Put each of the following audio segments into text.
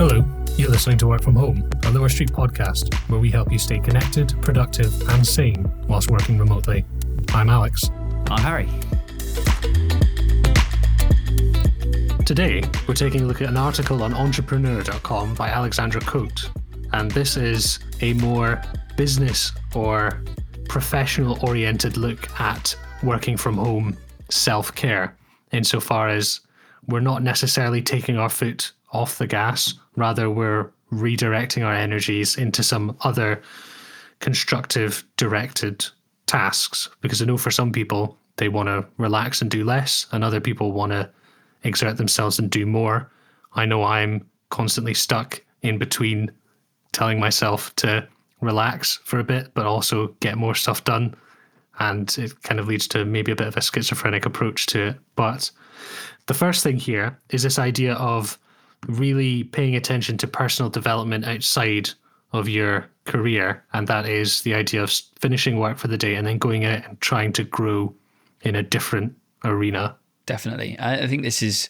Hello, you're listening to Work From Home, a Lower Street podcast where we help you stay connected, productive, and sane whilst working remotely. I'm Alex. I'm Harry. Today, we're taking a look at an article on entrepreneur.com by Alexandra Coate, and this is a more business or professional oriented look at working from home self care, insofar as we're not necessarily taking our foot off the gas, rather, we're redirecting our energies into some other constructive, directed tasks. Because I know for some people, they want to relax and do less, and other people want to exert themselves and do more. I know I'm constantly stuck in between telling myself to relax for a bit, but also get more stuff done. And it kind of leads to maybe a bit of a schizophrenic approach to it. But the first thing here is this idea of really paying attention to personal development outside of your career. And that is the idea of finishing work for the day and then going out and trying to grow in a different arena. Definitely. I think this is.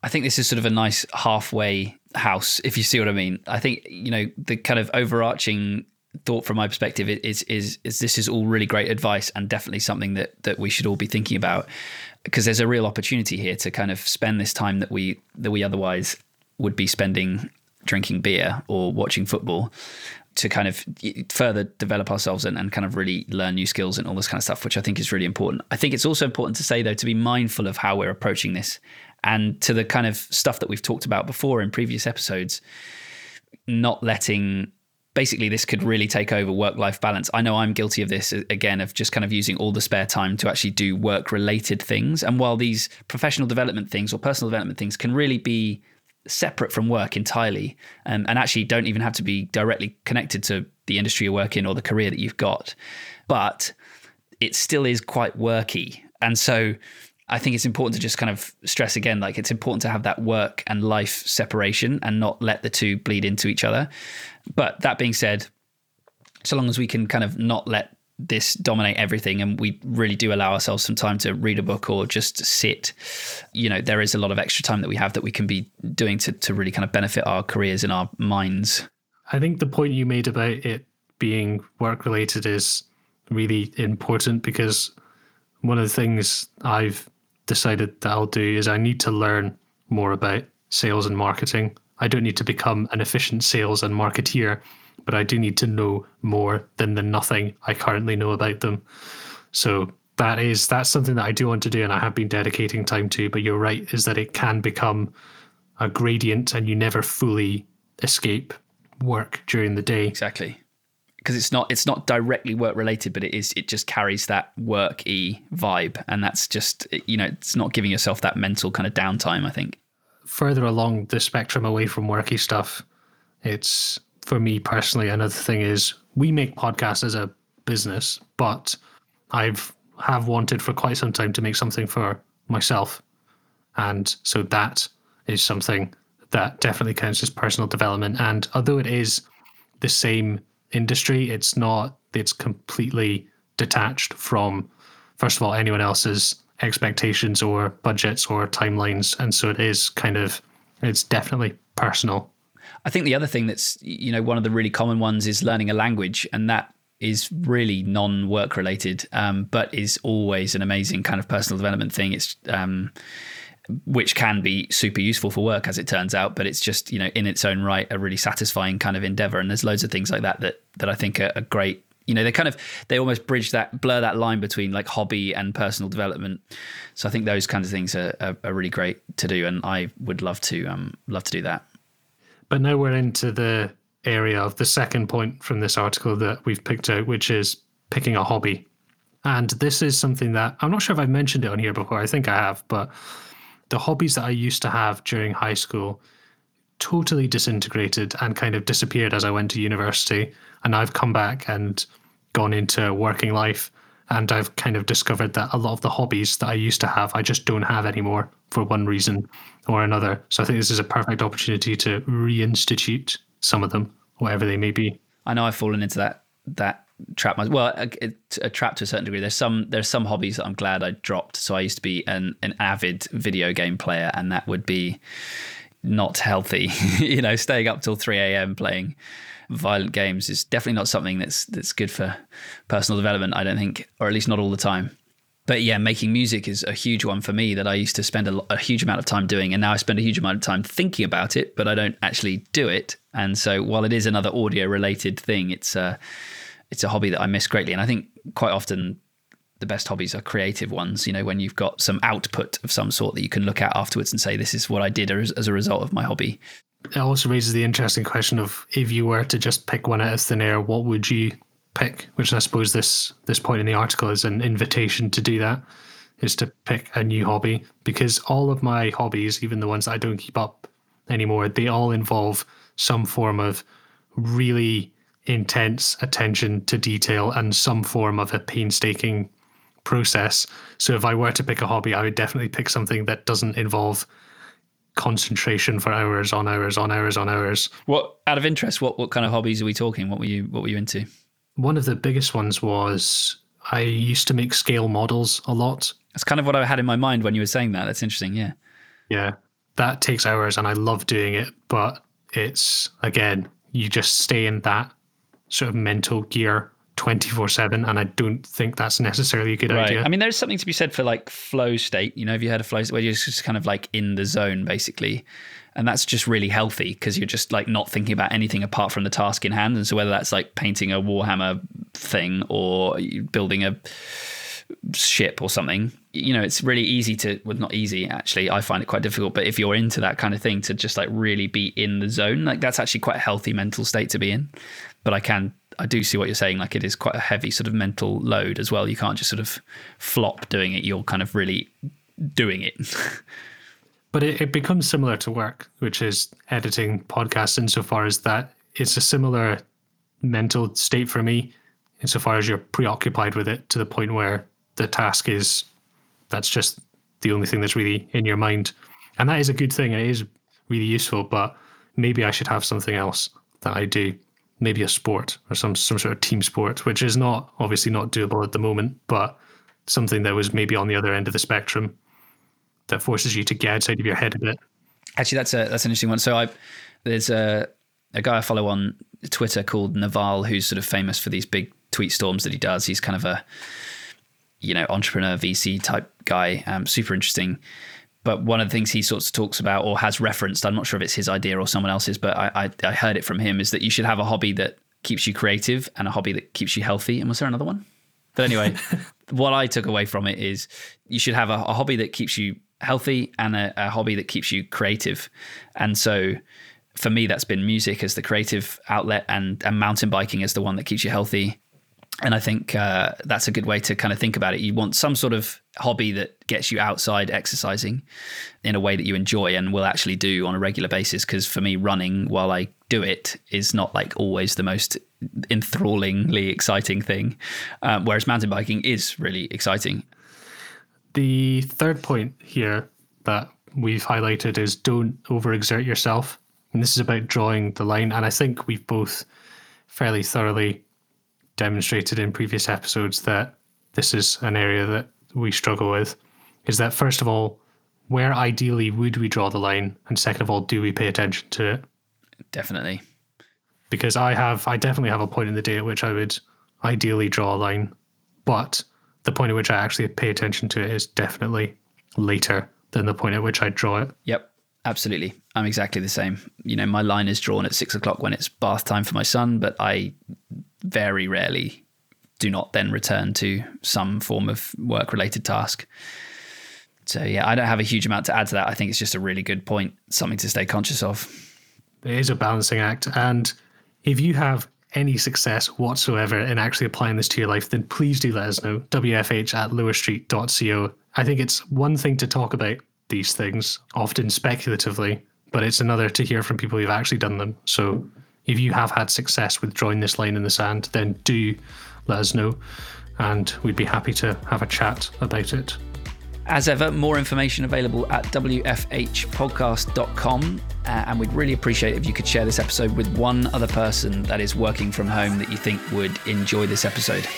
I think this is sort of a nice halfway house, if you see what I mean. I think you know the kind of overarching thought from my perspective is is is this is all really great advice and definitely something that that we should all be thinking about because there's a real opportunity here to kind of spend this time that we that we otherwise would be spending drinking beer or watching football to kind of further develop ourselves and, and kind of really learn new skills and all this kind of stuff, which I think is really important. I think it's also important to say though to be mindful of how we're approaching this and to the kind of stuff that we've talked about before in previous episodes, not letting basically this could really take over work life balance. I know I'm guilty of this again, of just kind of using all the spare time to actually do work related things. And while these professional development things or personal development things can really be separate from work entirely um, and actually don't even have to be directly connected to the industry you work in or the career that you've got, but it still is quite worky. And so I think it's important to just kind of stress again like it's important to have that work and life separation and not let the two bleed into each other. But that being said, so long as we can kind of not let this dominate everything and we really do allow ourselves some time to read a book or just sit you know there is a lot of extra time that we have that we can be doing to, to really kind of benefit our careers and our minds i think the point you made about it being work related is really important because one of the things i've decided that i'll do is i need to learn more about sales and marketing i don't need to become an efficient sales and marketeer but I do need to know more than the nothing I currently know about them. So that is that's something that I do want to do and I have been dedicating time to, but you're right, is that it can become a gradient and you never fully escape work during the day. Exactly. Because it's not it's not directly work related, but it is it just carries that work y vibe. And that's just you know, it's not giving yourself that mental kind of downtime, I think. Further along the spectrum away from worky stuff, it's for me personally, another thing is we make podcasts as a business, but I've have wanted for quite some time to make something for myself. And so that is something that definitely counts as personal development. And although it is the same industry, it's not, it's completely detached from, first of all, anyone else's expectations or budgets or timelines. And so it is kind of, it's definitely personal I think the other thing that's you know one of the really common ones is learning a language, and that is really non-work related, um, but is always an amazing kind of personal development thing. It's um, which can be super useful for work as it turns out, but it's just you know in its own right a really satisfying kind of endeavor. And there's loads of things like that that that I think are, are great you know they kind of they almost bridge that blur that line between like hobby and personal development so i think those kinds of things are, are, are really great to do and i would love to um love to do that but now we're into the area of the second point from this article that we've picked out, which is picking a hobby. And this is something that I'm not sure if I've mentioned it on here before. I think I have, but the hobbies that I used to have during high school totally disintegrated and kind of disappeared as I went to university. And I've come back and gone into working life. And I've kind of discovered that a lot of the hobbies that I used to have, I just don't have anymore for one reason or another. So I think this is a perfect opportunity to reinstitute some of them, whatever they may be. I know I've fallen into that that trap. Well, a, trap to a certain degree. There's some there's some hobbies that I'm glad I dropped. So I used to be an an avid video game player, and that would be not healthy. you know, staying up till 3 a.m. playing violent games is definitely not something that's that's good for personal development. I don't think, or at least not all the time. But yeah, making music is a huge one for me that I used to spend a, a huge amount of time doing, and now I spend a huge amount of time thinking about it, but I don't actually do it. And so, while it is another audio related thing, it's a it's a hobby that I miss greatly. And I think quite often the best hobbies are creative ones. You know, when you've got some output of some sort that you can look at afterwards and say, "This is what I did as, as a result of my hobby." It also raises the interesting question of if you were to just pick one out of thin air, what would you pick? Which I suppose this this point in the article is an invitation to do that, is to pick a new hobby because all of my hobbies, even the ones I don't keep up anymore, they all involve some form of really intense attention to detail and some form of a painstaking process. So if I were to pick a hobby, I would definitely pick something that doesn't involve concentration for hours on hours on hours on hours. What out of interest, what what kind of hobbies are we talking? What were you what were you into? One of the biggest ones was I used to make scale models a lot. That's kind of what I had in my mind when you were saying that. That's interesting, yeah. Yeah. That takes hours and I love doing it, but it's again, you just stay in that sort of mental gear 24 7 and i don't think that's necessarily a good right. idea. I mean there's something to be said for like flow state. You know have you heard of flow state where you're just kind of like in the zone basically? And that's just really healthy because you're just like not thinking about anything apart from the task in hand. And so whether that's like painting a warhammer thing or building a ship or something you know it's really easy to well not easy actually. I find it quite difficult. But if you're into that kind of thing to just like really be in the zone like that's actually quite a healthy mental state to be in but i can I do see what you're saying. Like it is quite a heavy sort of mental load as well. You can't just sort of flop doing it. You're kind of really doing it. but it, it becomes similar to work, which is editing podcasts insofar as that it's a similar mental state for me, insofar as you're preoccupied with it to the point where the task is that's just the only thing that's really in your mind. And that is a good thing and it is really useful, but maybe I should have something else that I do maybe a sport or some some sort of team sport, which is not obviously not doable at the moment, but something that was maybe on the other end of the spectrum that forces you to get outside of your head a bit. Actually, that's a that's an interesting one. So I there's a a guy I follow on Twitter called Naval, who's sort of famous for these big tweet storms that he does. He's kind of a you know entrepreneur VC type guy, um, super interesting but one of the things he sort of talks about or has referenced, I'm not sure if it's his idea or someone else's, but I, I, I heard it from him, is that you should have a hobby that keeps you creative and a hobby that keeps you healthy. And was there another one? But anyway, what I took away from it is you should have a, a hobby that keeps you healthy and a, a, hobby that keeps you creative. And so for me, that's been music as the creative outlet and, and mountain biking as the one that keeps you healthy and I think uh, that's a good way to kind of think about it. You want some sort of hobby that gets you outside exercising in a way that you enjoy and will actually do on a regular basis. Because for me, running while I do it is not like always the most enthrallingly exciting thing, um, whereas mountain biking is really exciting. The third point here that we've highlighted is don't overexert yourself. And this is about drawing the line. And I think we've both fairly thoroughly demonstrated in previous episodes that this is an area that we struggle with is that first of all where ideally would we draw the line? And second of all do we pay attention to it? Definitely. Because i have i definitely have a point in the day at which i would ideally draw a line but the point at which i actually pay attention to it is definitely later than the point at which i draw it. Yep absolutely. I'm exactly the same. You know my line is drawn at six o'clock when it's bath time for my son but i very rarely do not then return to some form of work related task. So yeah, I don't have a huge amount to add to that. I think it's just a really good point, something to stay conscious of. It is a balancing act. And if you have any success whatsoever in actually applying this to your life, then please do let us know. WFH at lowerstreet.co. I think it's one thing to talk about these things, often speculatively, but it's another to hear from people who've actually done them. So if you have had success with drawing this line in the sand, then do let us know, and we'd be happy to have a chat about it. As ever, more information available at wfhpodcast.com. Uh, and we'd really appreciate if you could share this episode with one other person that is working from home that you think would enjoy this episode.